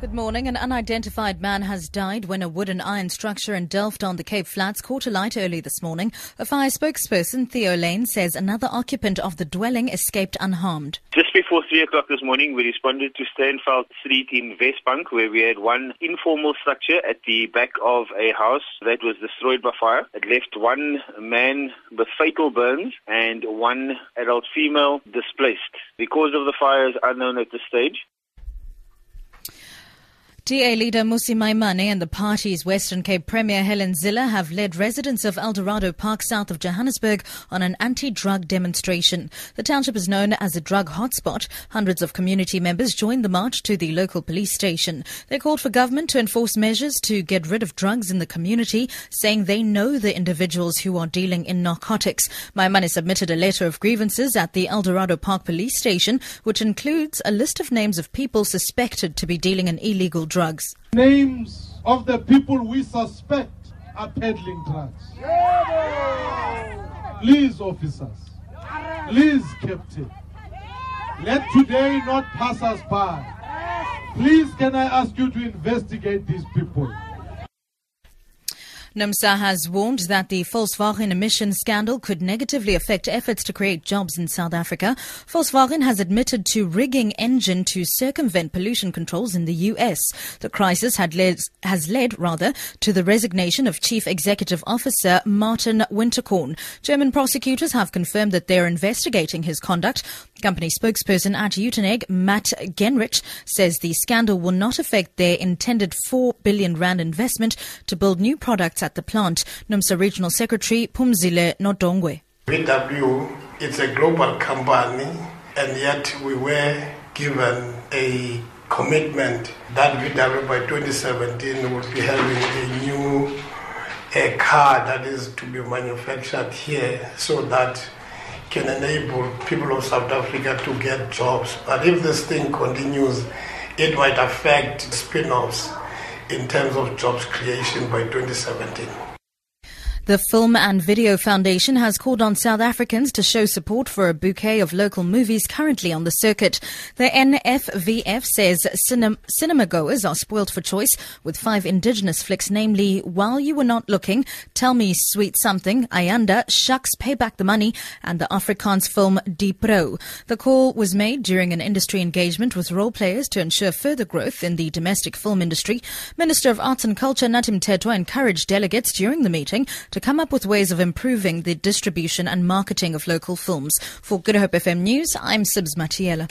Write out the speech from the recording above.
Good morning. An unidentified man has died when a wood and iron structure in Delft on the Cape Flats caught alight early this morning. A fire spokesperson, Theo Layne, says another occupant of the dwelling escaped unharmed. Just before 3 o'clock this morning, we responded to Stanfeld Street in Westbank, where we had one informal structure at the back of a house that was destroyed by fire. It left one man with fatal burns and one adult female displaced. The cause of the fire is unknown at this stage. DA leader Mmusi Maimane and the party's Western Cape Premier Helen Zille have led residents of Eldorado Park south of Johannesburg on an anti-drug demonstration. The township is known as a drug hotspot. Hundreds of community members joined the march to the local police station. They called for government to enforce measures to get rid of drugs in the community, saying they know the individuals who are dealing in narcotics. Maimane submitted a letter of grievances at the Eldorado Park police station, which includes a list of names of people suspected to be dealing in illegal drugs drugs. Names of the people we suspect are peddling drugs. Please, officers. Please, Captain. Let today not pass us by. Please, can I ask you to investigate these people? NUMSA has warned that the Volkswagen emission scandal could negatively affect efforts to create jobs in South Africa. Volkswagen has admitted to rigging engine to circumvent pollution controls in the US. The crisis led, has led rather to the resignation of Chief Executive Officer Martin Winterkorn. German prosecutors have confirmed that they're investigating his conduct. Company spokesperson at Uitenhage, Matt Gennrich, says the scandal will not affect their intended 4 billion rand investment to build new products at the plant. NUMSA Regional Secretary Pumzile Nodongwe. VW, it's a global company, and yet we were given a commitment that VW by 2017 will be having a new a car that is to be manufactured here so that can enable people of South Africa to get jobs. But if this thing continues, it might affect spin-offs in terms of jobs creation by 2017. The Film and Video Foundation has called on South Africans to show support for a bouquet of local movies currently on the circuit. The NFVF says cinema, cinema goers are spoilt for choice with five indigenous flicks, namely While You Were Not Looking, Tell Me Sweet Something, Ayanda, Schuks, Pay Back the Money, and the Afrikaans film Die Pro. The call was made during an industry engagement with role players to ensure further growth in the domestic film industry. Minister of Arts and Culture Nathi Mthethwa encouraged delegates during the meeting to come up with ways of improving the distribution and marketing of local films. For Good Hope FM News, I'm Sibs Matiela.